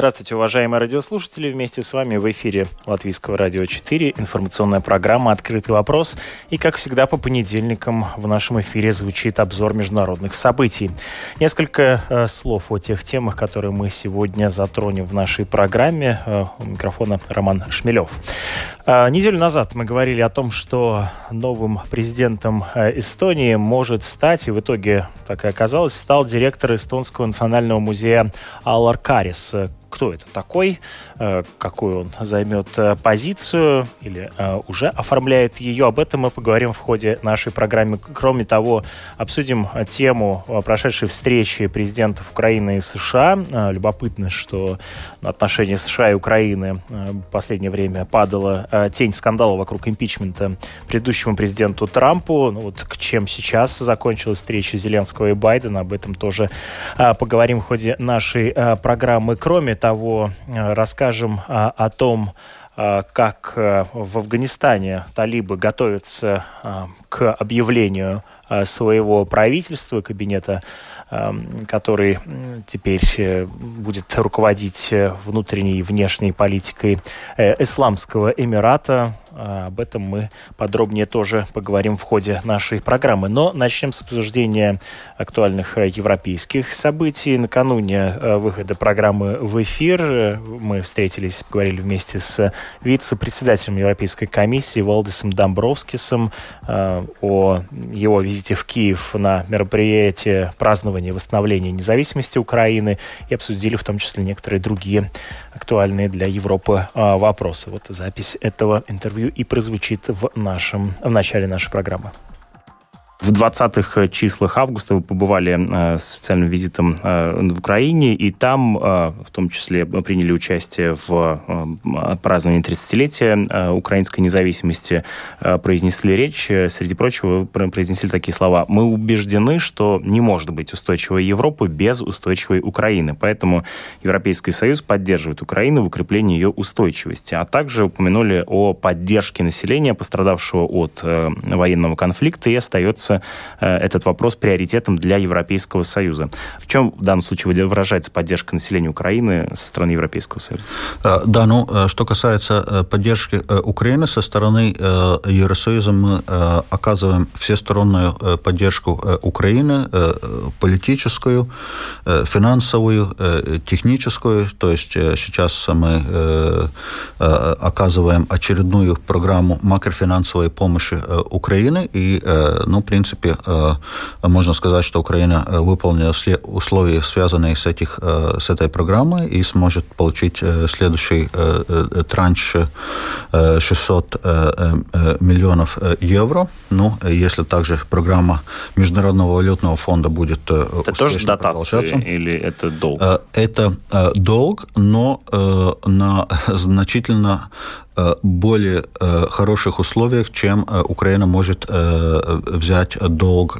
Здравствуйте, уважаемые радиослушатели. Вместе с вами в эфире Латвийского радио 4 информационная программа «Открытый вопрос». И, как всегда, по понедельникам в нашем эфире звучит обзор международных событий. Несколько э, слов о тех темах, которые мы сегодня затронем в нашей программе. Э, у микрофона Роман Шмелев. Э, неделю назад мы говорили о том, что новым президентом э, Эстонии может стать, и в итоге так и оказалось, стал директор Эстонского национального музея Аллар Карис, кто это такой, э, какую он займет э, позицию или э, уже оформляет ее. Об этом мы поговорим в ходе нашей программы. Кроме того, обсудим тему прошедшей встречи президентов Украины и США. Любопытно, что отношения США и Украины в последнее время падала тень скандала вокруг импичмента предыдущему президенту Трампу. Ну, вот к чем сейчас закончилась встреча Зеленского и Байдена, об этом тоже поговорим в ходе нашей программы. Кроме того, э, расскажем а, о том, а, как э, в Афганистане талибы готовятся а, к объявлению своего правительства, кабинета, который теперь э, будет руководить внутренней и внешней политикой Исламского Эмирата. А, об этом мы подробнее тоже поговорим в ходе нашей программы. Но начнем с обсуждения актуальных э, европейских событий. Накануне э, выхода программы в эфир э, мы встретились, поговорили вместе с вице-председателем Европейской комиссии Валдисом Домбровскисом о его визите в Киев на мероприятие празднования восстановления независимости Украины и обсудили в том числе некоторые другие актуальные для Европы вопросы. Вот запись этого интервью и прозвучит в, нашем, в начале нашей программы. В 20-х числах августа вы побывали э, с специальным визитом э, в Украине, и там э, в том числе приняли участие в праздновании 30-летия украинской независимости, произнесли речь. Среди прочего, произнесли такие слова. «Мы убеждены, что не может быть устойчивой Европы без устойчивой Украины, поэтому Европейский Союз поддерживает Украину в укреплении ее устойчивости». А также упомянули о поддержке населения, пострадавшего от военного конфликта, и остается является э, этот вопрос приоритетом для Европейского Союза. В чем в данном случае выражается поддержка населения Украины со стороны Европейского Союза? Э, да, ну, э, что касается поддержки Украины со стороны Евросоюза, мы оказываем всестороннюю поддержку Украины, политическую, финансовую, техническую. То есть сейчас мы оказываем очередную программу макрофинансовой помощи Украины, и, ну, принципе, э, можно сказать, что Украина э, выполнила условия, связанные с, этих, э, с этой программой, и сможет получить следующий транш 600 миллионов евро. Ну, если также программа Международного валютного фонда будет Это тоже дотация или это долг? Это долг, но на значительно более э, хороших условиях, чем э, Украина может взять долг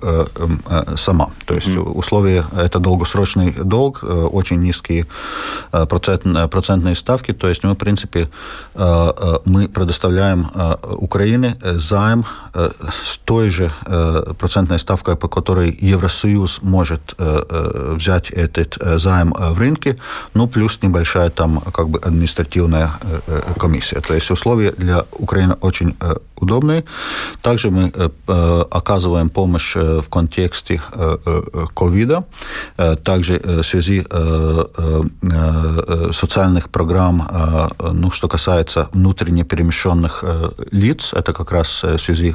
сама. То есть mm-hmm. условия это долгосрочный долг, очень низкие процент, процентные ставки. То есть мы, в принципе, мы предоставляем Украине займ с той же процентной ставкой, по которой Евросоюз может взять этот займ в рынке, ну плюс небольшая там как бы административная комиссия. То есть условия для Украины очень э, удобные. Также мы э, э, оказываем помощь в контексте ковида, также в связи социальных программ, ну, что касается внутренне перемещенных лиц, это как раз в связи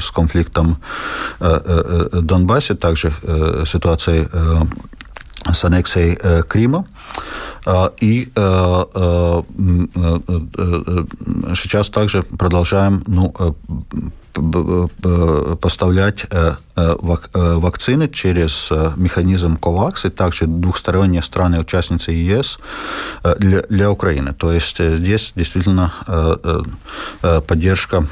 с конфликтом в Донбассе, также ситуацией с аннексией Крыма. И сейчас также продолжаем ну, поставлять вакцины через механизм COVAX и также двухсторонние страны-участницы ЕС для, для Украины. То есть здесь действительно поддержка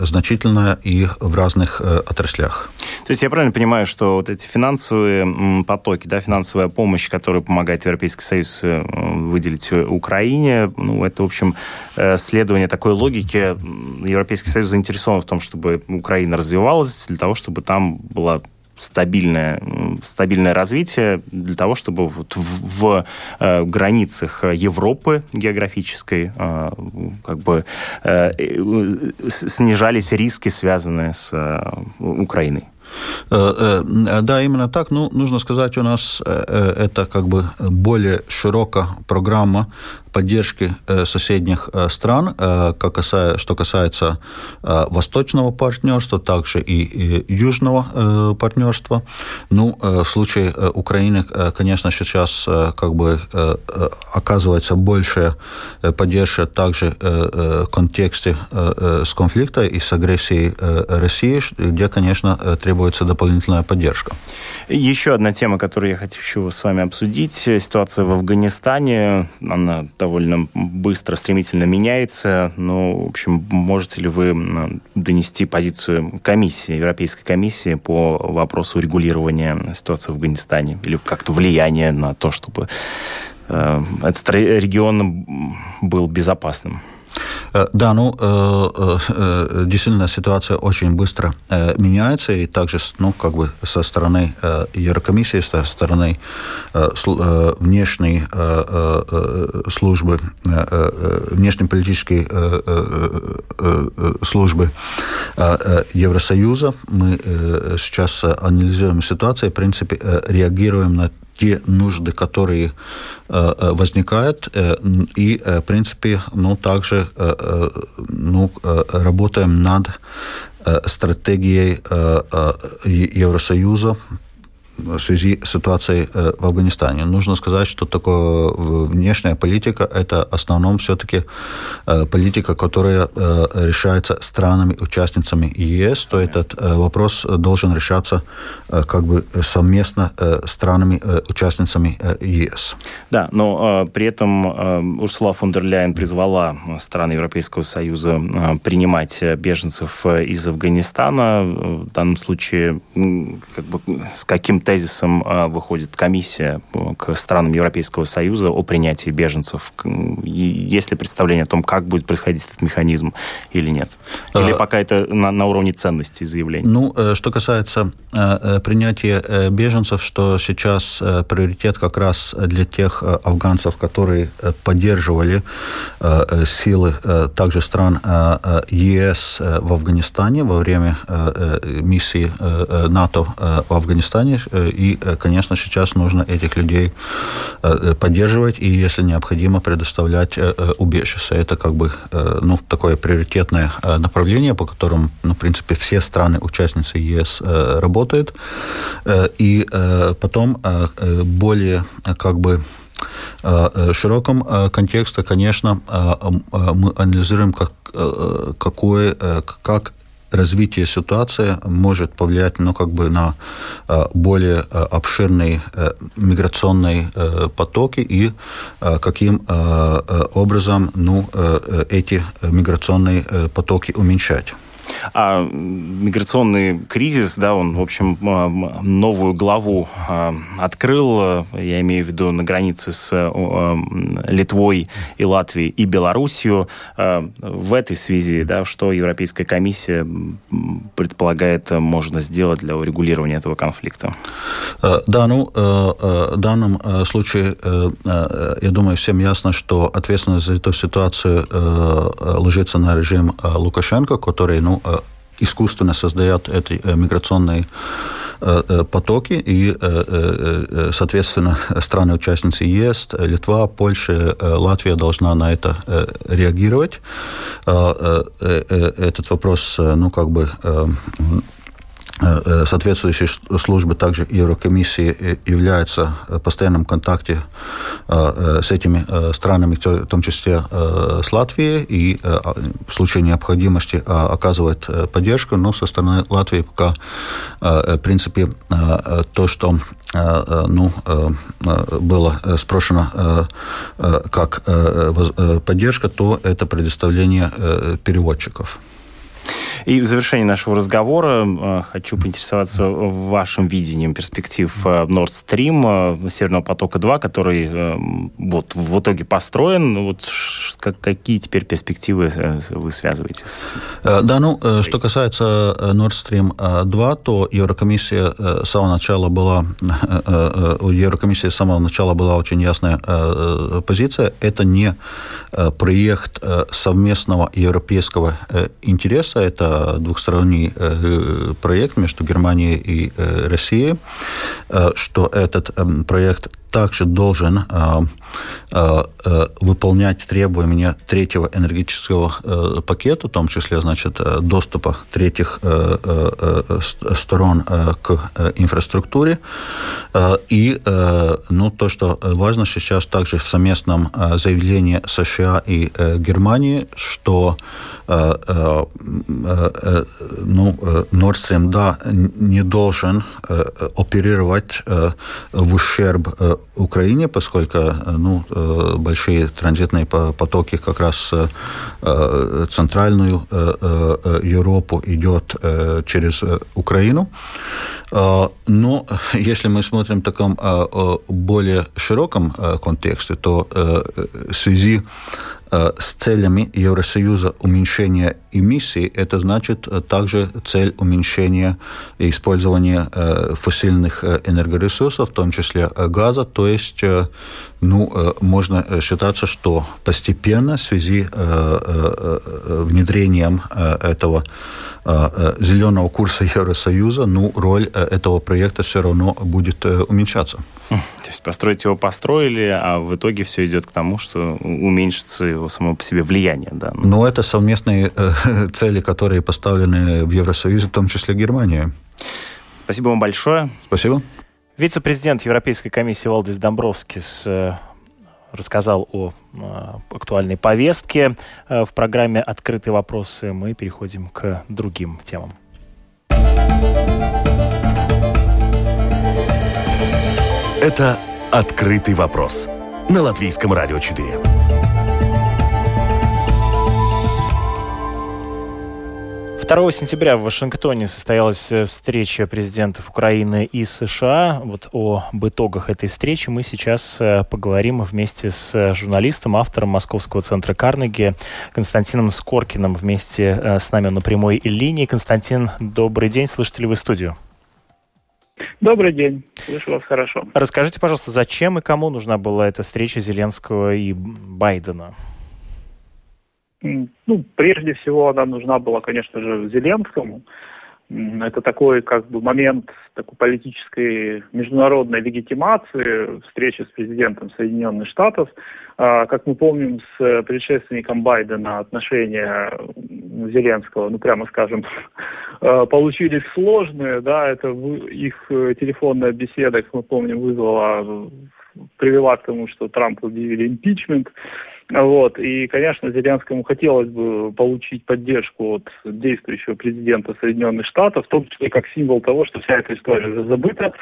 значительная и в разных отраслях. То есть я правильно понимаю, что вот эти финансовые потоки, да, финансовая помощь, которую помогает Европейский Союз выделить Украине, ну, это, в общем, следование такой логики. Европейский Союз заинтересован в том, чтобы Украина развивалась, для того, чтобы там было стабильное, стабильное развитие для того, чтобы вот в, в э, границах Европы географической э, как бы э, снижались риски, связанные с э, Украиной. Э, э, да, именно так. Ну, нужно сказать, у нас это как бы более широкая программа поддержки э, соседних э, стран, э, как касается, что касается восточного партнерства, также и южного партнерства. Ну, в случае Украины, конечно, сейчас как бы оказывается большая поддержка также в контексте с конфликта и с агрессией России, где, конечно, требуется дополнительная поддержка. Еще одна тема, которую я хочу с вами обсудить. Ситуация в Афганистане. Она довольно быстро, стремительно меняется. Ну, в общем, можете ли вы донести позицию комиссии, Европейской комиссии по вопросу регулирования ситуации в Афганистане или как-то влияние на то, чтобы э, этот регион был безопасным? Э, да, ну, э, э, действительно, ситуация очень быстро меняется, и также, ну, как бы со стороны Еврокомиссии, со стороны внешней службы, внешнеполитической службы Евросоюза мы сейчас анализируем ситуацию, в принципе, реагируем на те нужды, которые э, э, возникают, э, и, в принципе, ну, также ну, работаем над стратегией Евросоюза в связи с ситуацией э, в Афганистане. Нужно сказать, что такое внешняя политика – это в основном все-таки э, политика, которая э, решается странами-участницами ЕС, то этот вопрос должен решаться как бы совместно странами-участницами ЕС. Да, но при этом Урсула фон дер Ляйен призвала страны Европейского Союза принимать беженцев из Афганистана. В данном случае как бы, с каким тезисом а, выходит комиссия э, к странам Европейского Союза о принятии беженцев. Есть ли представление о том, как будет происходить этот механизм или нет? Или а... пока это на, на уровне ценностей заявлений? Ну, э, что касается э, принятия беженцев, что сейчас приоритет как раз для тех афганцев, которые поддерживали силы также стран ЕС в Афганистане во время миссии НАТО в Афганистане, и, э, конечно, сейчас нужно этих людей э, поддерживать и, если необходимо, предоставлять э, убежище. Это как бы ну, такое приоритетное направление, по которому, ну, в принципе, все страны-участницы ЕС работают. И потом более как бы широком контексте, конечно, мы анализируем, как, какое, как развитие ситуации может повлиять ну, как бы на э, более э, обширные э, миграционные потоки и каким образом ну, эти миграционные потоки уменьшать. А миграционный кризис, да, он, в общем, а, новую главу а, открыл, я имею в виду на границе с а, Литвой и Латвией и Белоруссией. В этой связи, да, что Европейская комиссия предполагает можно сделать для урегулирования этого конфликта? Да, ну, в данном случае, я думаю, всем ясно, что ответственность за эту ситуацию ложится на режим Лукашенко, который, ну, искусственно создает эти э, миграционные э, э, потоки, и, соответственно, страны-участницы ЕС, Литва, Польша, Латвия должна на это реагировать. Этот вопрос, ну, как бы Э, соответствующие службы, также Еврокомиссии, э, являются в постоянном контакте э, с этими странами, в том числе с Латвией, и в случае необходимости оказывает поддержку. Но со стороны Латвии пока, в принципе, то, что ну, было спрошено как поддержка, то это предоставление переводчиков. И в завершении нашего разговора э, хочу поинтересоваться вашим видением перспектив э, Nord Stream, э, Северного потока-2, который вот в итоге построен. Ну вот какие теперь перспективы вы связываете с этим? Да, ну, что касается Nord Stream 2, то Еврокомиссия с самого начала была, у Еврокомиссии с самого начала была очень ясная позиция. Это не проект совместного европейского интереса, это двухсторонний э, проект между Германией и э, Россией, э, что этот проект также должен э, э, выполнять требования третьего энергетического э, пакета, в том числе, значит, доступа третьих сторон к инфраструктуре. И ну, то, что важно сейчас также в совместном заявлении США и Германии, что ну, Nord Stream, да, не должен э, оперировать э, в ущерб э, Украине, поскольку э, ну, э, большие транзитные потоки как раз э, центральную Европу идет через Украину. Но если мы смотрим в таком более широком контексте, то в связи Э, с целями Евросоюза уменьшения эмиссий, это значит э, также цель уменьшения использования э, фосильных энергоресурсов, в том числе газа, то есть ну, можно считаться, что постепенно в связи внедрением этого зеленого курса Евросоюза, ну, роль этого проекта все равно будет уменьшаться. То есть построить его построили, а в итоге все идет к тому, что уменьшится его само по себе влияние. Да? Ну, это совместные э, цели, которые поставлены в Евросоюзе, в том числе Германия. Спасибо вам большое. Спасибо. Вице-президент Европейской комиссии Валдис Домбровскис э, рассказал о э, актуальной повестке э, в программе «Открытые вопросы». Мы переходим к другим темам. Это «Открытый вопрос» на Латвийском радио 4. Второго сентября в Вашингтоне состоялась э, встреча президентов Украины и США. Вот об итогах этой встречи мы сейчас э, поговорим вместе с журналистом, автором Московского центра Карнеги Константином Скоркиным вместе э, с нами на прямой линии. Константин, добрый день. Слышите ли вы студию? Добрый день, слышу вас хорошо. Расскажите, пожалуйста, зачем и кому нужна была эта встреча Зеленского и Байдена? Ну, прежде всего, она нужна была, конечно же, Зеленскому. Это такой как бы момент такой политической международной легитимации встречи с президентом Соединенных Штатов. А, как мы помним, с предшественником Байдена отношения Зеленского, ну прямо скажем, а, получились сложные, да, это их телефонная беседа, как мы помним, вызвала привела к тому, что Трамп объявили импичмент. Вот. И, конечно, Зеленскому хотелось бы получить поддержку от действующего президента Соединенных Штатов, в том числе как символ того, что вся эта история уже забыта,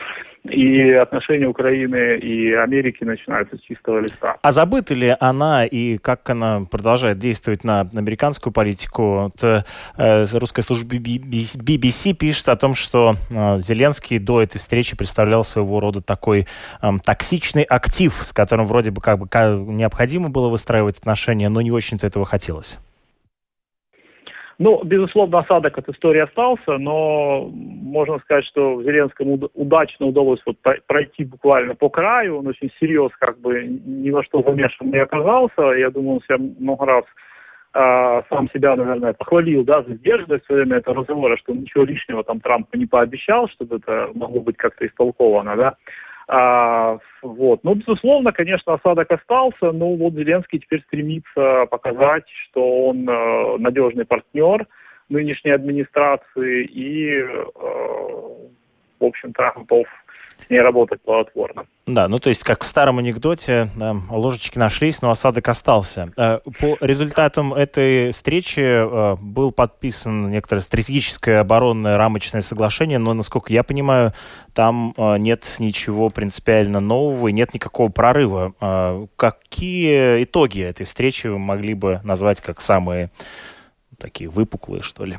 и отношения Украины и Америки начинаются с чистого листа. А забыта ли она и как она продолжает действовать на американскую политику? Вот, э, русская служба BBC пишет о том, что э, Зеленский до этой встречи представлял своего рода такой э, токсичный актив, с которым вроде бы как бы необходимо было выстраивать отношения, но не очень-то этого хотелось. Ну, безусловно, осадок от истории остался, но можно сказать, что Зеленскому удачно удалось вот пройти буквально по краю. Он очень серьезно как бы ни во что замешан не оказался. Я думаю, он себя много раз а, сам себя, наверное, похвалил, да, за сдержанность во время этого разговора, что ничего лишнего там Трампу не пообещал, чтобы это могло быть как-то истолковано, да. А, вот. Ну, безусловно, конечно, осадок остался, но вот Зеленский теперь стремится показать, что он э, надежный партнер, нынешней администрации и, в общем, Не работать плодотворно. Да, ну то есть, как в старом анекдоте, да, ложечки нашлись, но осадок остался. Э, по результатам этой встречи э, был подписан некоторое стратегическое оборонное рамочное соглашение, но, насколько я понимаю, там э, нет ничего принципиально нового и нет никакого прорыва. Какие итоги этой встречи вы могли бы назвать как самые такие выпуклые, что ли?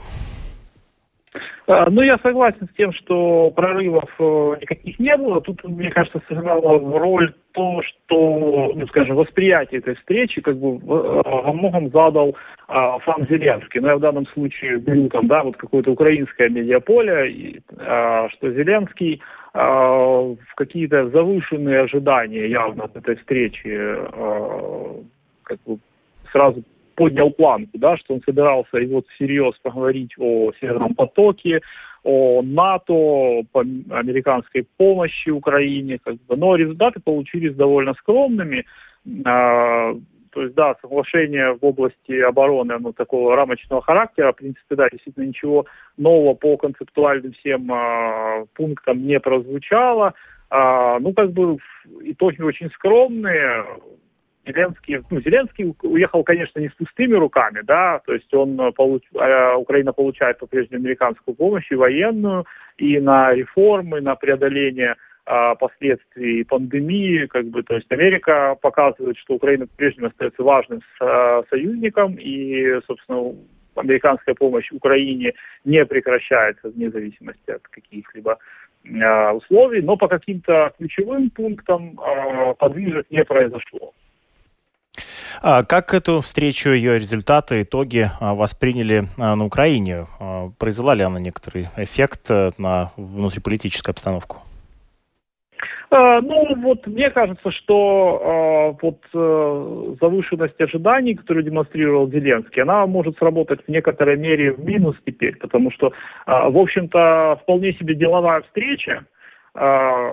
А, ну, я согласен с тем, что прорывов э, никаких не было. Тут, мне кажется, сыграло роль то, что, ну, скажем, восприятие этой встречи как бы во многом задал а, сам Зеленский. Но я в данном случае беру там, да, вот какое-то украинское медиаполе, а, что Зеленский в какие-то завышенные ожидания явно от этой встречи а, как бы сразу поднял планку, да, что он собирался и вот всерьез поговорить о Северном потоке, о НАТО, по американской помощи Украине, как бы, но результаты получились довольно скромными. А, то есть, да, соглашение в области обороны, оно такого рамочного характера, в принципе, да, действительно ничего нового по концептуальным всем а, пунктам не прозвучало. А, ну, как бы итоги очень скромные. Зеленский, ну, Зеленский уехал, конечно, не с пустыми руками, да, то есть он э, получ, э, Украина получает по-прежнему американскую помощь и военную, и на реформы, на преодоление а, последствий пандемии, как бы, то есть Америка показывает, что Украина по-прежнему остается важным со, союзником, и, собственно, американская помощь Украине не прекращается вне зависимости от каких-либо условий, но по каким-то ключевым пунктам а, подвижек не произошло. А как эту встречу, ее результаты, итоги а, восприняли а, на Украине? Произвела ли она некоторый эффект э, на внутриполитическую обстановку? Ну, вот мне кажется, что э, вот э, завышенность ожиданий, которую демонстрировал Зеленский, она может сработать в некоторой мере в минус теперь, потому что, э, в общем-то, вполне себе деловая встреча, э,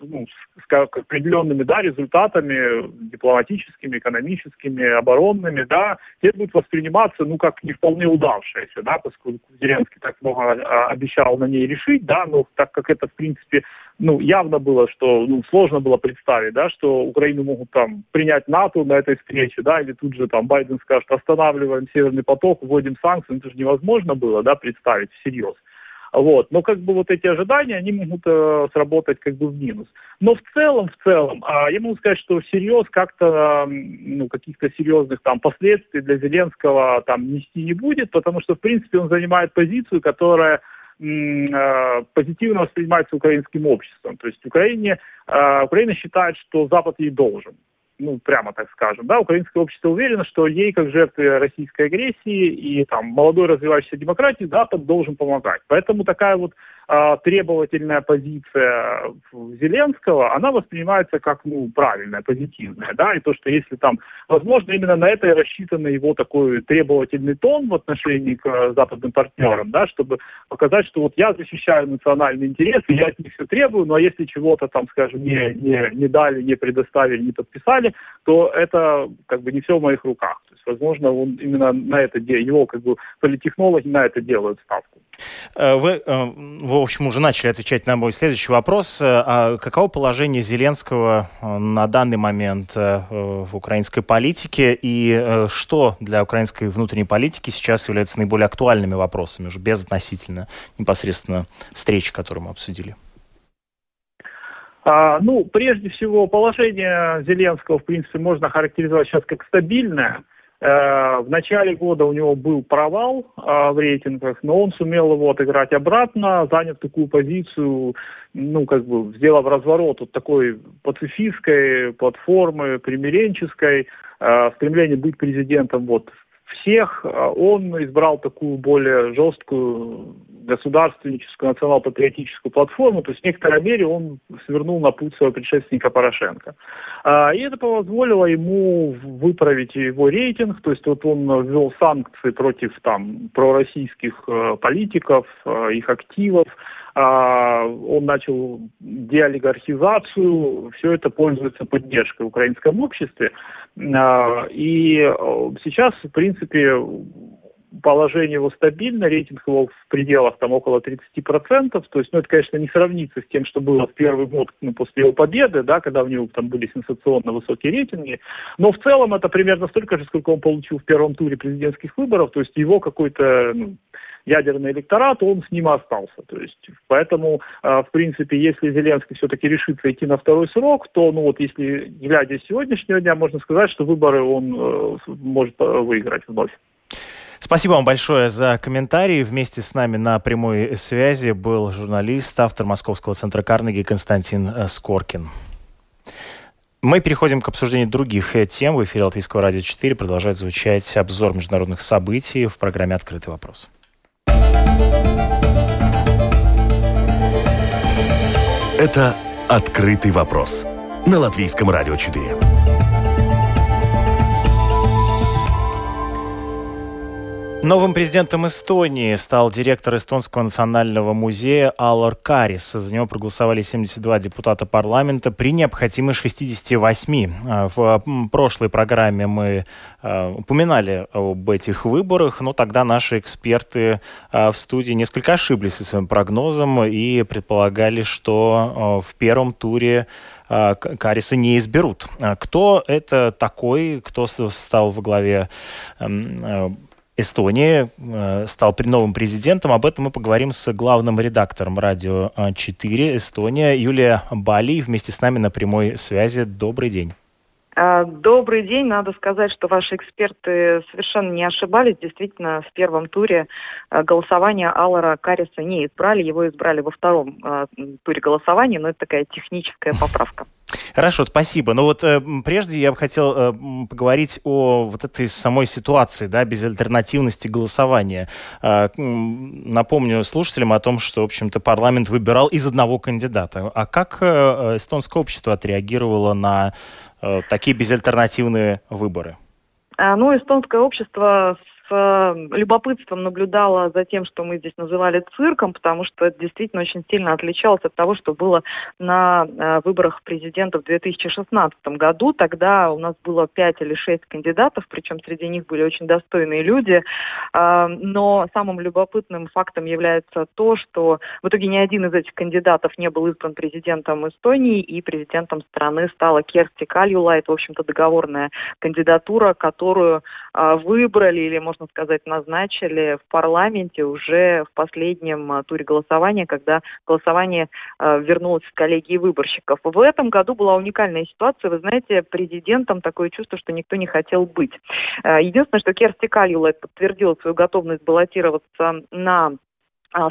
ну, с определенными да, результатами дипломатическими, экономическими, оборонными, да, те будут восприниматься, ну, как не вполне удавшиеся, да, поскольку Зеленский так много а, обещал на ней решить, да, но так как это, в принципе, ну, явно было, что, ну, сложно было представить, да, что Украину могут там принять НАТО на этой встрече, да, или тут же там Байден скажет, останавливаем Северный поток, вводим санкции, ну, это же невозможно было, да, представить всерьез. Вот. Но как бы вот эти ожидания, они могут э, сработать как бы в минус. Но в целом, в целом, э, я могу сказать, что всерьез как-то, э, ну, каких-то серьезных там последствий для Зеленского там нести не будет, потому что, в принципе, он занимает позицию, которая э, позитивно воспринимается украинским обществом. То есть Украине, э, Украина считает, что Запад ей должен ну, прямо так скажем, да, украинское общество уверено, что ей, как жертве российской агрессии и там молодой развивающейся демократии, Запад должен помогать. Поэтому такая вот требовательная позиция Зеленского, она воспринимается как, ну, правильная, позитивная, да, и то, что если там, возможно, именно на это и рассчитан его такой требовательный тон в отношении к э, западным партнерам, да, чтобы показать, что вот я защищаю национальные интересы, я от них все требую, но если чего-то там, скажем, не, не, не дали, не предоставили, не подписали, то это как бы не все в моих руках. То есть, возможно, он именно на это, его как бы политтехнологи на это делают ставку. Э, вы, э, в общем, уже начали отвечать на мой следующий вопрос. Э, а каково положение Зеленского на данный момент в украинской политике и что для украинской внутренней политики сейчас является наиболее актуальными вопросами, уже безотносительно непосредственно встречи, которую мы обсудили? А, ну, прежде всего, положение Зеленского, в принципе, можно характеризовать сейчас как стабильное. Э, в начале года у него был провал а, в рейтингах, но он сумел его отыграть обратно, заняв такую позицию, ну, как бы, сделав разворот от такой пацифистской платформы, примиренческой, э, стремление быть президентом вот всех, а он избрал такую более жесткую государственническую, национал-патриотическую платформу, то есть в некоторой мере он свернул на путь своего предшественника Порошенко. А, и это позволило ему выправить его рейтинг, то есть вот он ввел санкции против там пророссийских э, политиков, э, их активов, он начал деолигархизацию, все это пользуется поддержкой в украинском обществе. А, и э, сейчас, в принципе, положение его стабильно, рейтинг его в пределах там около 30%, то есть, ну, это, конечно, не сравнится с тем, что было в первый год ну, после его победы, да, когда у него там были сенсационно высокие рейтинги, но в целом это примерно столько же, сколько он получил в первом туре президентских выборов, то есть его какой-то ну, ядерный электорат, он с ним остался. То есть, поэтому, а, в принципе, если Зеленский все-таки решится идти на второй срок, то, ну вот, если глядя с сегодняшнего дня, можно сказать, что выборы он э, может э, выиграть вновь. Спасибо вам большое за комментарии. Вместе с нами на прямой связи был журналист, автор Московского центра Карнеги Константин э, Скоркин. Мы переходим к обсуждению других тем. В эфире Латвийского радио 4 продолжает звучать обзор международных событий в программе «Открытый вопрос». Это «Открытый вопрос» на Латвийском радио 4. Новым президентом Эстонии стал директор Эстонского национального музея Аллар Карис. За него проголосовали 72 депутата парламента при необходимой 68. А, в прошлой программе мы а, упоминали об этих выборах, но тогда наши эксперты а, в студии несколько ошиблись со своим прогнозом и предполагали, что в первом туре Кариса не изберут. Кто это такой, кто стал во главе Эстонии, э, стал новым президентом. Об этом мы поговорим с главным редактором радио 4 Эстония Юлия Бали. Вместе с нами на прямой связи. Добрый день. А, добрый день. Надо сказать, что ваши эксперты совершенно не ошибались. Действительно, в первом туре а, голосования Аллара Кариса не избрали. Его избрали во втором а, туре голосования, но это такая техническая поправка. Хорошо, спасибо. Но вот э, прежде я бы хотел э, поговорить о вот этой самой ситуации, да, безальтернативности голосования. Э, напомню слушателям о том, что, в общем-то, парламент выбирал из одного кандидата. А как э, эстонское общество отреагировало на э, такие безальтернативные выборы? А, ну, эстонское общество Э, любопытством наблюдала за тем, что мы здесь называли цирком, потому что это действительно очень сильно отличалось от того, что было на э, выборах президента в 2016 году. Тогда у нас было пять или шесть кандидатов, причем среди них были очень достойные люди. Э, но самым любопытным фактом является то, что в итоге ни один из этих кандидатов не был избран президентом Эстонии, и президентом страны стала Керсти Кальюлайт, в общем-то, договорная кандидатура, которую выбрали или, можно можно сказать, назначили в парламенте уже в последнем а, туре голосования, когда голосование э, вернулось в коллегии выборщиков. В этом году была уникальная ситуация. Вы знаете, президентом такое чувство, что никто не хотел быть. Э, единственное, что Керсти Кальюла подтвердила свою готовность баллотироваться на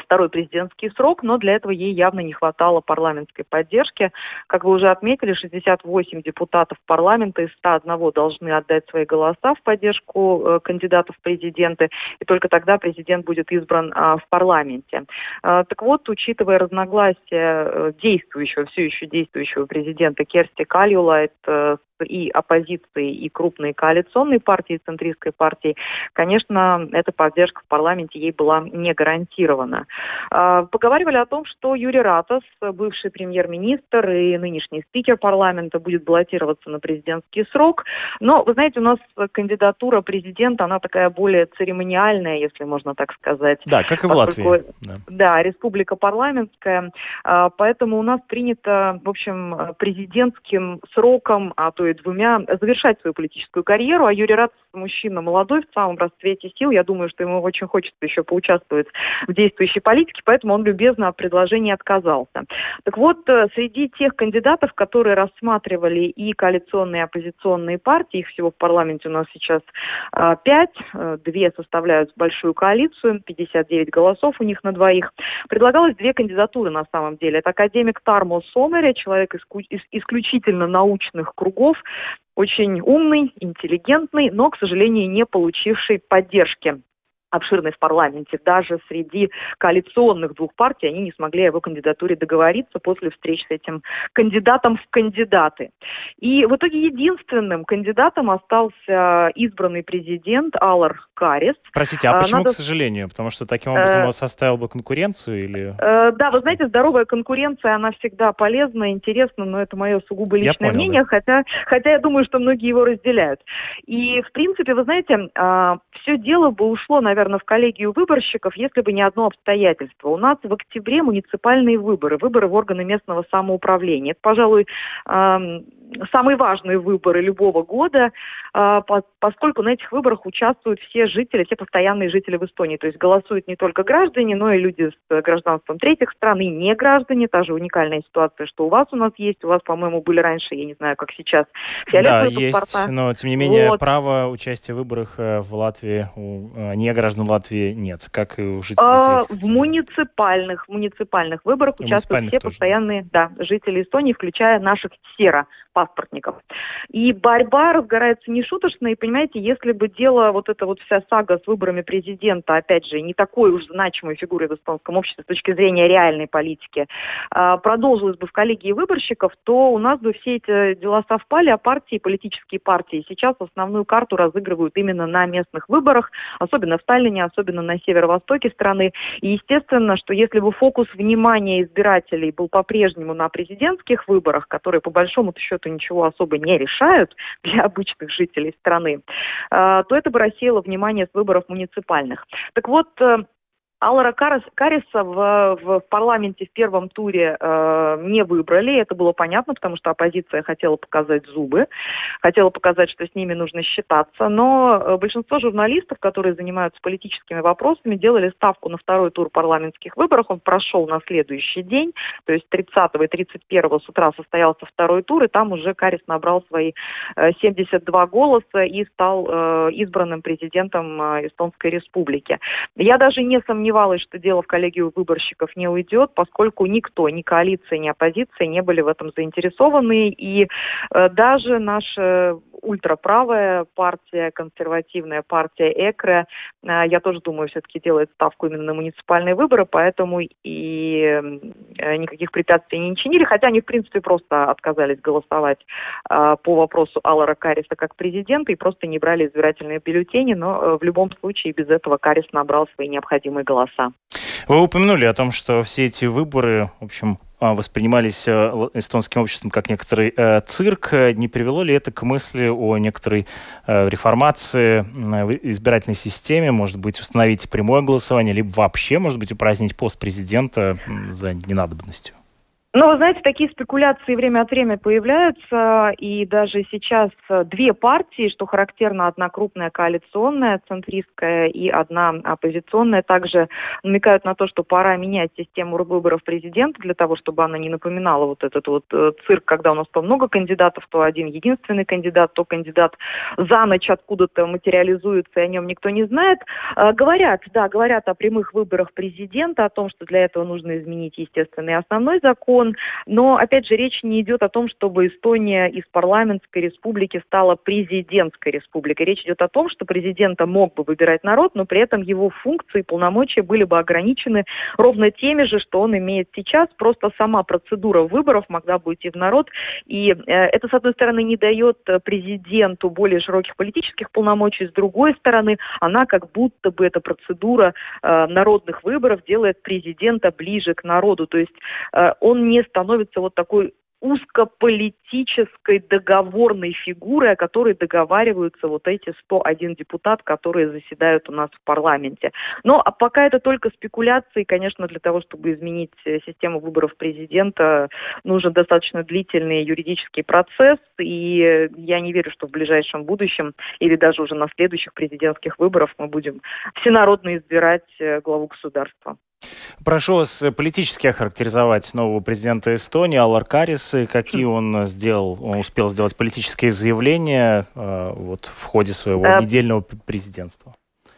второй президентский срок, но для этого ей явно не хватало парламентской поддержки. Как вы уже отметили, 68 депутатов парламента из 101 должны отдать свои голоса в поддержку э, кандидатов в президенты, и только тогда президент будет избран а, в парламенте. А, так вот, учитывая разногласия э, действующего, все еще действующего президента Керсти Кальюлайт э, и оппозиции, и крупной коалиционной партии, центристской партии, конечно, эта поддержка в парламенте ей была не гарантирована. А, поговаривали о том, что Юрий Ратос, бывший премьер-министр и нынешний спикер парламента, будет баллотироваться на президентский срок. Но, вы знаете, у нас кандидатура президента, она такая более церемониальная, если можно так сказать. Да, как и в Латвии. Да. да, республика парламентская. А, поэтому у нас принято, в общем, президентским сроком, а то и двумя завершать свою политическую карьеру. А Юрий Рац мужчина молодой, в самом расцвете сил. Я думаю, что ему очень хочется еще поучаствовать в действующей политике, поэтому он любезно от предложения отказался. Так вот, э, среди тех кандидатов, которые рассматривали и коалиционные, и оппозиционные партии, их всего в парламенте у нас сейчас э, пять, э, две составляют большую коалицию, 59 голосов у них на двоих. Предлагалось две кандидатуры на самом деле. Это академик Тармо Сомере, человек исключительно научных кругов, очень умный, интеллигентный, но, к сожалению, не получивший поддержки обширной в парламенте. Даже среди коалиционных двух партий они не смогли о его кандидатуре договориться после встреч с этим кандидатом в кандидаты. И в итоге единственным кандидатом остался избранный президент Алар Карис. Простите, а, а почему, Надо... к сожалению? Потому что таким образом он составил бы конкуренцию или... Да, вы знаете, здоровая конкуренция, она всегда полезна, интересна, но это мое сугубо личное понял, мнение, да. хотя, хотя я думаю, что многие его разделяют. И, в принципе, вы знаете, все дело бы ушло, наверное, в коллегию выборщиков, если бы не одно обстоятельство. У нас в октябре муниципальные выборы, выборы в органы местного самоуправления. Это, пожалуй, самые важные выборы любого года, а, поскольку на этих выборах участвуют все жители, все постоянные жители в Эстонии. То есть голосуют не только граждане, но и люди с гражданством третьих стран, и не граждане. Та же уникальная ситуация, что у вас у нас есть. У вас, по-моему, были раньше, я не знаю, как сейчас, Да, есть, но, тем не менее, вот. права участия в выборах э, в Латвии у э, неграждан Латвии нет, как и у жителей а, третьих стран. В муниципальных, муниципальных выборах участвуют все тоже. постоянные да, жители Эстонии, включая наших сера паспортников. И борьба разгорается нешуточно, и понимаете, если бы дело, вот эта вот вся сага с выборами президента, опять же, не такой уж значимой фигурой в эстонском обществе с точки зрения реальной политики, а, продолжилась бы в коллегии выборщиков, то у нас бы все эти дела совпали, а партии, политические партии сейчас основную карту разыгрывают именно на местных выборах, особенно в Таллине, особенно на северо-востоке страны. И естественно, что если бы фокус внимания избирателей был по-прежнему на президентских выборах, которые по большому счету ничего особо не решают для обычных жителей страны, э, то это бы рассеяло внимание с выборов муниципальных. Так вот, э, Аллара Кариса в, в парламенте в первом туре э, не выбрали. Это было понятно, потому что оппозиция хотела показать зубы, хотела показать, что с ними нужно считаться. Но э, большинство журналистов, которые занимаются политическими вопросами, делали ставку на второй тур парламентских выборов. Он прошел на следующий день, то есть 30 и 31 с утра состоялся второй тур, и там уже Карис набрал свои э, 72 голоса и стал э, избранным президентом э, Эстонской Республики. Я даже не сомневаюсь, сомневалась, что дело в коллегию выборщиков не уйдет, поскольку никто, ни коалиция, ни оппозиция не были в этом заинтересованы. И э, даже наша ультраправая партия, консервативная партия ЭКРЭ, э, я тоже думаю, все-таки делает ставку именно на муниципальные выборы, поэтому и э, никаких препятствий не чинили, хотя они, в принципе, просто отказались голосовать по вопросу Аллара Кариса как президента и просто не брали избирательные бюллетени, но в любом случае без этого Карис набрал свои необходимые голоса. Вы упомянули о том, что все эти выборы, в общем, а, воспринимались э, эстонским обществом как некоторый э, цирк. Не привело ли это к мысли о некоторой э, реформации избирательной системе? Может быть, установить прямое голосование, либо вообще, может быть, упразднить пост президента за ненадобностью? Ну, вы знаете, такие спекуляции время от времени появляются, и даже сейчас две партии, что характерно, одна крупная коалиционная, центристская, и одна оппозиционная, также намекают на то, что пора менять систему выборов президента для того, чтобы она не напоминала вот этот вот э, цирк, когда у нас то много кандидатов, то один единственный кандидат, то кандидат за ночь откуда-то материализуется, и о нем никто не знает. Э, говорят, да, говорят о прямых выборах президента, о том, что для этого нужно изменить естественный основной закон, закон. Но, опять же, речь не идет о том, чтобы Эстония из парламентской республики стала президентской республикой. Речь идет о том, что президента мог бы выбирать народ, но при этом его функции и полномочия были бы ограничены ровно теми же, что он имеет сейчас. Просто сама процедура выборов могла бы идти в народ. И э, это, с одной стороны, не дает президенту более широких политических полномочий, с другой стороны, она как будто бы эта процедура э, народных выборов делает президента ближе к народу. То есть э, он не становится вот такой узкополитической договорной фигурой, о которой договариваются вот эти 101 депутат, которые заседают у нас в парламенте. Но а пока это только спекуляции, конечно, для того, чтобы изменить э, систему выборов президента, нужен достаточно длительный юридический процесс, и я не верю, что в ближайшем будущем или даже уже на следующих президентских выборах мы будем всенародно избирать э, главу государства. Прошу вас политически охарактеризовать нового президента Эстонии Алар Карис, какие он сделал, он успел сделать политические заявления э, вот, в ходе своего э, недельного президентства.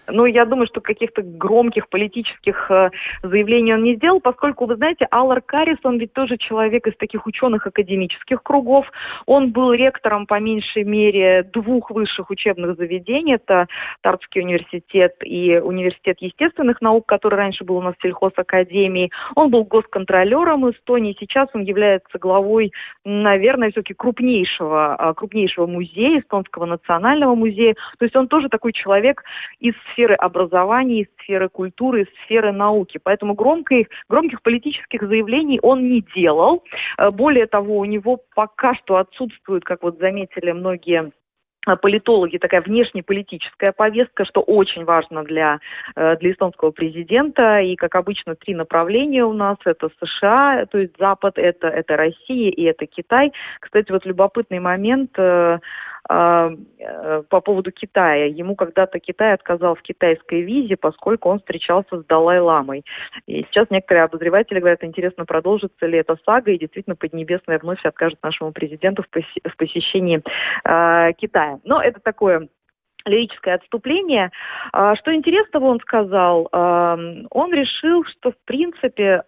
Ну, я думаю, что каких-то громких политических э, заявлений он не сделал, поскольку, вы знаете, Аллар Карис, он ведь тоже человек из таких ученых академических кругов. Он был ректором, по меньшей мере, двух высших учебных заведений. Это Тартский университет и Университет естественных наук, который раньше был у нас в сельхозакадемии. Он был госконтролером Эстонии. Сейчас он является главой, наверное, все-таки крупнейшего, а, крупнейшего музея, Эстонского национального музея. То есть он тоже такой человек из сферы образования, из сферы культуры, из сферы науки. Поэтому громких, громких политических заявлений он не делал. Э, более того, у него пока что отсутствует, как вот заметили многие Э, политологи такая внешнеполитическая повестка, что очень важно для, э, для эстонского президента. И, как обычно, три направления у нас. Это США, то есть Запад, это, это Россия и это Китай. Кстати, вот любопытный момент. А, э, по поводу Китая. Ему когда-то Китай отказал в китайской визе, поскольку он встречался с Далай-ламой. И сейчас некоторые обозреватели говорят, интересно, продолжится ли эта сага, и действительно Поднебесная вновь откажет нашему президенту в посещении э, Китая. Но это такое лирическое отступление. А, что интересного он сказал? Он решил, что в принципе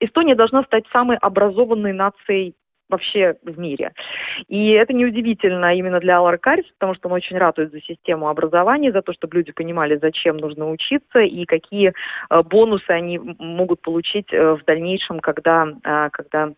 Эстония должна стать самой образованной нацией вообще в мире. И это неудивительно именно для Карис, потому что он очень ратует за систему образования, за то, чтобы люди понимали, зачем нужно учиться и какие э, бонусы они могут получить э, в дальнейшем, когда, э, когда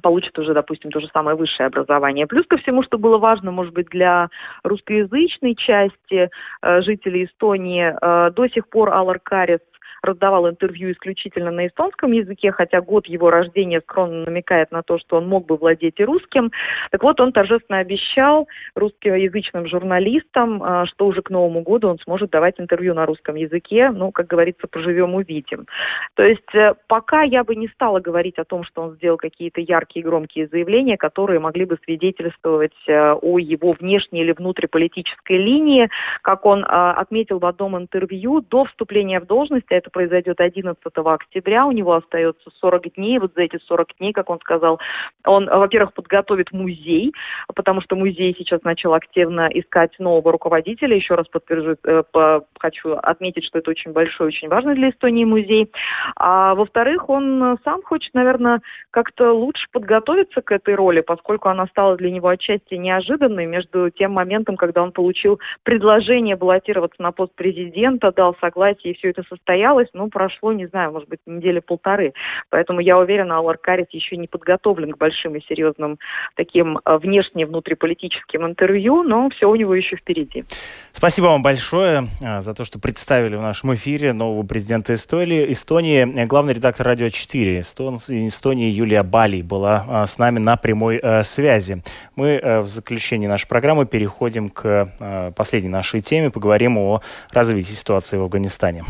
получат уже, допустим, то же самое высшее образование. Плюс ко всему, что было важно, может быть, для русскоязычной части э, жителей Эстонии, э, до сих пор Алар Карис раздавал интервью исключительно на эстонском языке, хотя год его рождения скромно намекает на то, что он мог бы владеть и русским. Так вот, он торжественно обещал русскоязычным журналистам, а, что уже к Новому году он сможет давать интервью на русском языке. Ну, как говорится, поживем, увидим. То есть э, пока я бы не стала говорить о том, что он сделал какие-то яркие громкие заявления, которые могли бы свидетельствовать э, о его внешней или внутриполитической линии. Как он а, отметил в одном интервью, до вступления в должность, это произойдет 11 октября, у него остается 40 дней, вот за эти 40 дней, как он сказал, он, во-первых, подготовит музей, потому что музей сейчас начал активно искать нового руководителя, еще раз подтвержу, э, по, хочу отметить, что это очень большой, очень важный для Эстонии музей, а во-вторых, он сам хочет, наверное, как-то лучше подготовиться к этой роли, поскольку она стала для него отчасти неожиданной между тем моментом, когда он получил предложение баллотироваться на пост президента, дал согласие, и все это состоялось, состоялось, ну, прошло, не знаю, может быть, недели полторы. Поэтому я уверена, Алар Карис еще не подготовлен к большим и серьезным таким э, внешне внутриполитическим интервью, но все у него еще впереди. Спасибо вам большое э, за то, что представили в нашем эфире нового президента Эстонии. Эстонии главный редактор «Радио 4» Эстонии Юлия Бали была э, с нами на прямой связи. Мы в заключении нашей программы переходим к последней нашей теме, поговорим о развитии ситуации в Афганистане.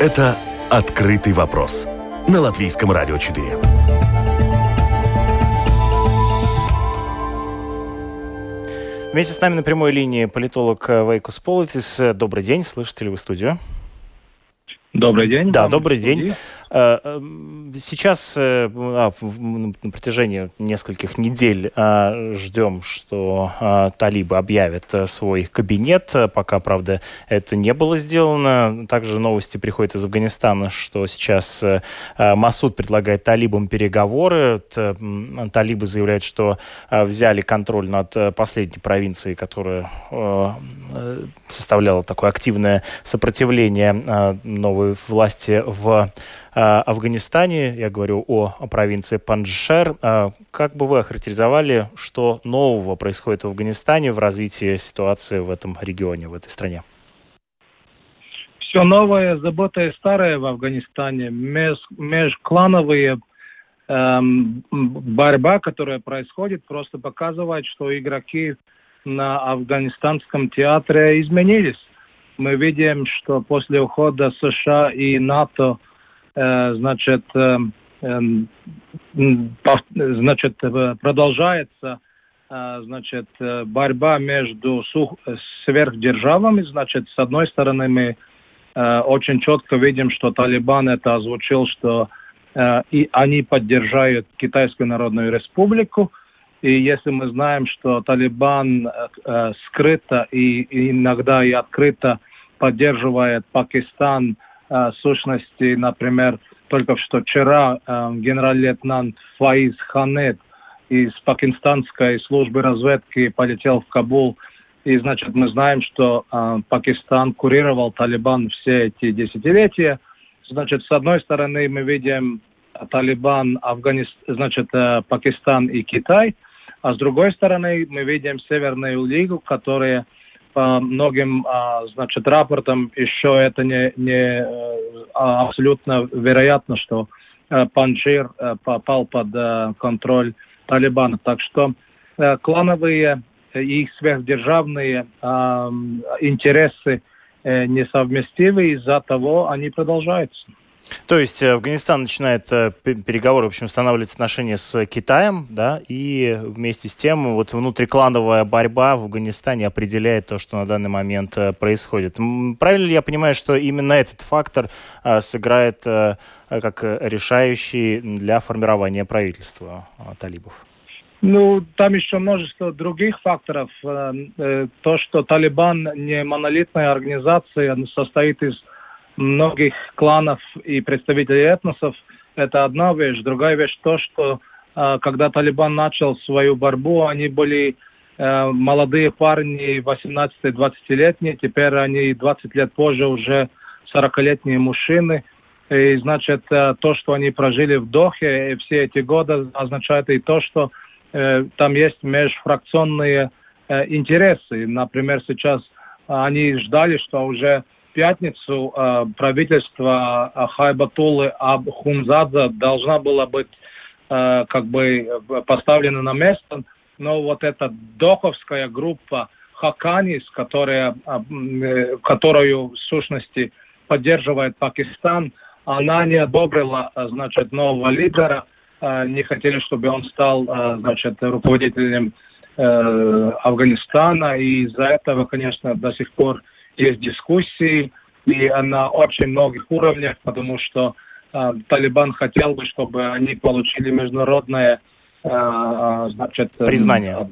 Это «Открытый вопрос» на Латвийском радио 4. Вместе с нами на прямой линии политолог Вейкус Политис. Добрый день, слышите ли вы студию? Добрый день. Да, добрый день. Э, эм, сейчас э, а, на протяжении нескольких недель а, ждем, что а, талибы объявят э, свой кабинет. Пока, правда, это не было сделано. Также новости приходят из Афганистана, что сейчас Масуд предлагает талибам переговоры. Талибы заявляют, что взяли контроль над последней провинцией, которая составляла такое активное сопротивление новой власти в Э, Афганистане, я говорю о, провинции Панджшер. Э, как бы вы охарактеризовали, что нового происходит в Афганистане в развитии ситуации в этом регионе, в этой стране? Все новое, забота старое в Афганистане. Меж, межклановые эм, борьба, которая происходит, просто показывает, что игроки на афганистанском театре изменились. Мы видим, что после ухода США и НАТО – значит, э, эм, значит, э, продолжается значит, борьба между сверхдержавами. Значит, с одной стороны, мы очень четко видим, что Талибан это озвучил, что и они поддержают Китайскую Народную Республику. И если мы знаем, что Талибан скрыто и иногда и открыто поддерживает Пакистан – Э, сущности, например, только что вчера э, генерал-лейтенант Фаиз Ханет из пакистанской службы разведки полетел в Кабул. И, значит, мы знаем, что э, Пакистан курировал Талибан все эти десятилетия. Значит, с одной стороны, мы видим Талибан, Афганистан, значит, Пакистан и Китай. А с другой стороны, мы видим Северную лигу, которая по многим, а, значит, рапортам еще это не, не а, абсолютно вероятно, что э, Панджир э, попал под э, контроль Талибана. Так что клановые и сверхдержавные интересы несовместимы, из-за того они продолжаются. То есть э, Афганистан начинает э, переговоры, в общем, устанавливать отношения с Китаем, да, и вместе с тем вот внутриклановая борьба в Афганистане определяет то, что на данный момент э, происходит. Правильно ли я понимаю, что именно этот фактор сыграет как решающий для формирования правительства талибов? Ну, там еще множество других факторов. То, что Талибан не монолитная организация, состоит из многих кланов и представителей этносов, это одна вещь. Другая вещь то, что э, когда Талибан начал свою борьбу, они были э, молодые парни, 18-20-летние, теперь они 20 лет позже уже 40-летние мужчины. И значит, э, то, что они прожили в Дохе все эти годы, означает и то, что э, там есть межфракционные э, интересы. Например, сейчас они ждали, что уже пятницу э, правительство э, Хайбатулы Абхунзадзе должна была быть э, как бы поставлена на место, но вот эта доховская группа Хаканис, которая, э, которую в сущности поддерживает Пакистан, она не одобрила, значит, нового лидера, э, не хотели, чтобы он стал, э, значит, руководителем э, Афганистана, и из-за этого, конечно, до сих пор есть дискуссии, и на очень многих уровнях, потому что э, Талибан хотел бы, чтобы они получили международное э, значит, признание.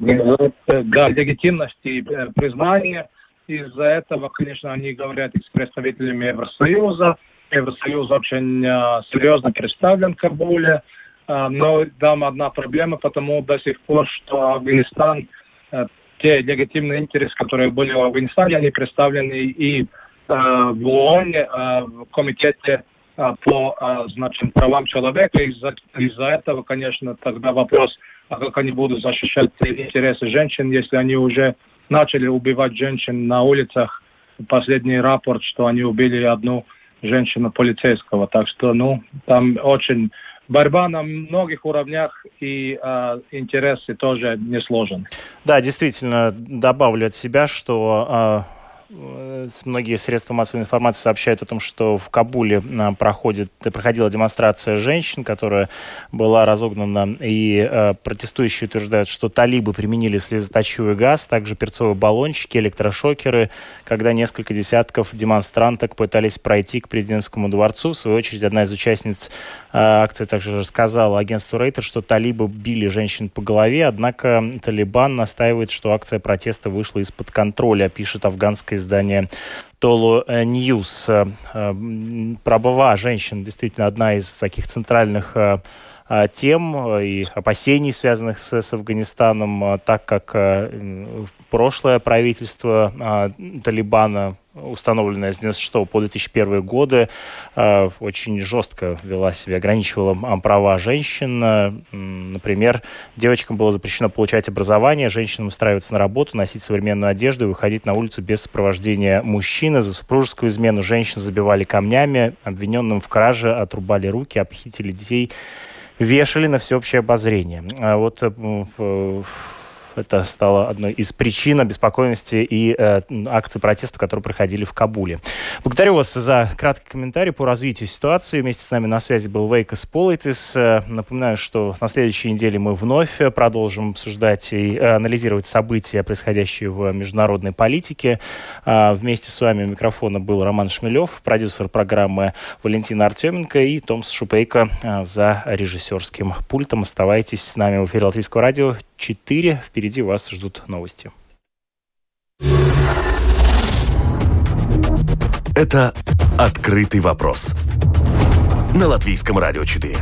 Э, да, легитимность и э, признание. Из-за этого, конечно, они говорят и с представителями Евросоюза. Евросоюз очень э, серьезно представлен в Кабуле. Э, но там одна проблема, потому до сих пор, что Афганистан э, те легитимные интересы, которые были в Афганистане, они представлены и э, в ООН, э, в комитете э, по значит, правам человека. Из-за из этого, конечно, тогда вопрос, а как они будут защищать интересы женщин, если они уже начали убивать женщин на улицах. Последний рапорт, что они убили одну женщину полицейского. Так что, ну, там очень борьба на многих уровнях и э, интересы тоже не сложен. Да, действительно, добавлю от себя, что Э, многие средства массовой информации сообщают о том, что в Кабуле а, проходит, проходила демонстрация женщин, которая была разогнана, и э, протестующие утверждают, что талибы применили слезоточивый газ, также перцовые баллончики, электрошокеры, когда несколько десятков демонстранток пытались пройти к президентскому дворцу. В свою очередь, одна из участниц э, акции также рассказала агентству Рейтер, что талибы били женщин по голове, однако Талибан настаивает, что акция протеста вышла из-под контроля, пишет афганская издание Tolo News. Э, э, Права женщин действительно одна из таких центральных э, тем и опасений, связанных с, с Афганистаном, так как прошлое правительство Талибана установленная с 1996 по 2001 годы, э, очень жестко вела себя, ограничивала права женщин. Например, девочкам было запрещено получать образование, женщинам устраиваться на работу, носить современную одежду и выходить на улицу без сопровождения мужчины. За супружескую измену женщин забивали камнями, обвиненным в краже отрубали руки, похитили детей, вешали на всеобщее обозрение. А вот э, это стало одной из причин обеспокоенности и э, акций протеста, которые проходили в Кабуле. Благодарю вас за краткий комментарий по развитию ситуации. Вместе с нами на связи был Вейкос Политис. Э, напоминаю, что на следующей неделе мы вновь продолжим обсуждать и э, анализировать события, происходящие в международной политике. Э, вместе с вами у микрофона был Роман Шмелев, продюсер программы Валентина Артеменко и Томс Шупейко за режиссерским пультом. Оставайтесь с нами в эфире Латвийского радио 4. Впереди вас ждут новости. Это «Открытый вопрос» на Латвийском радио 4.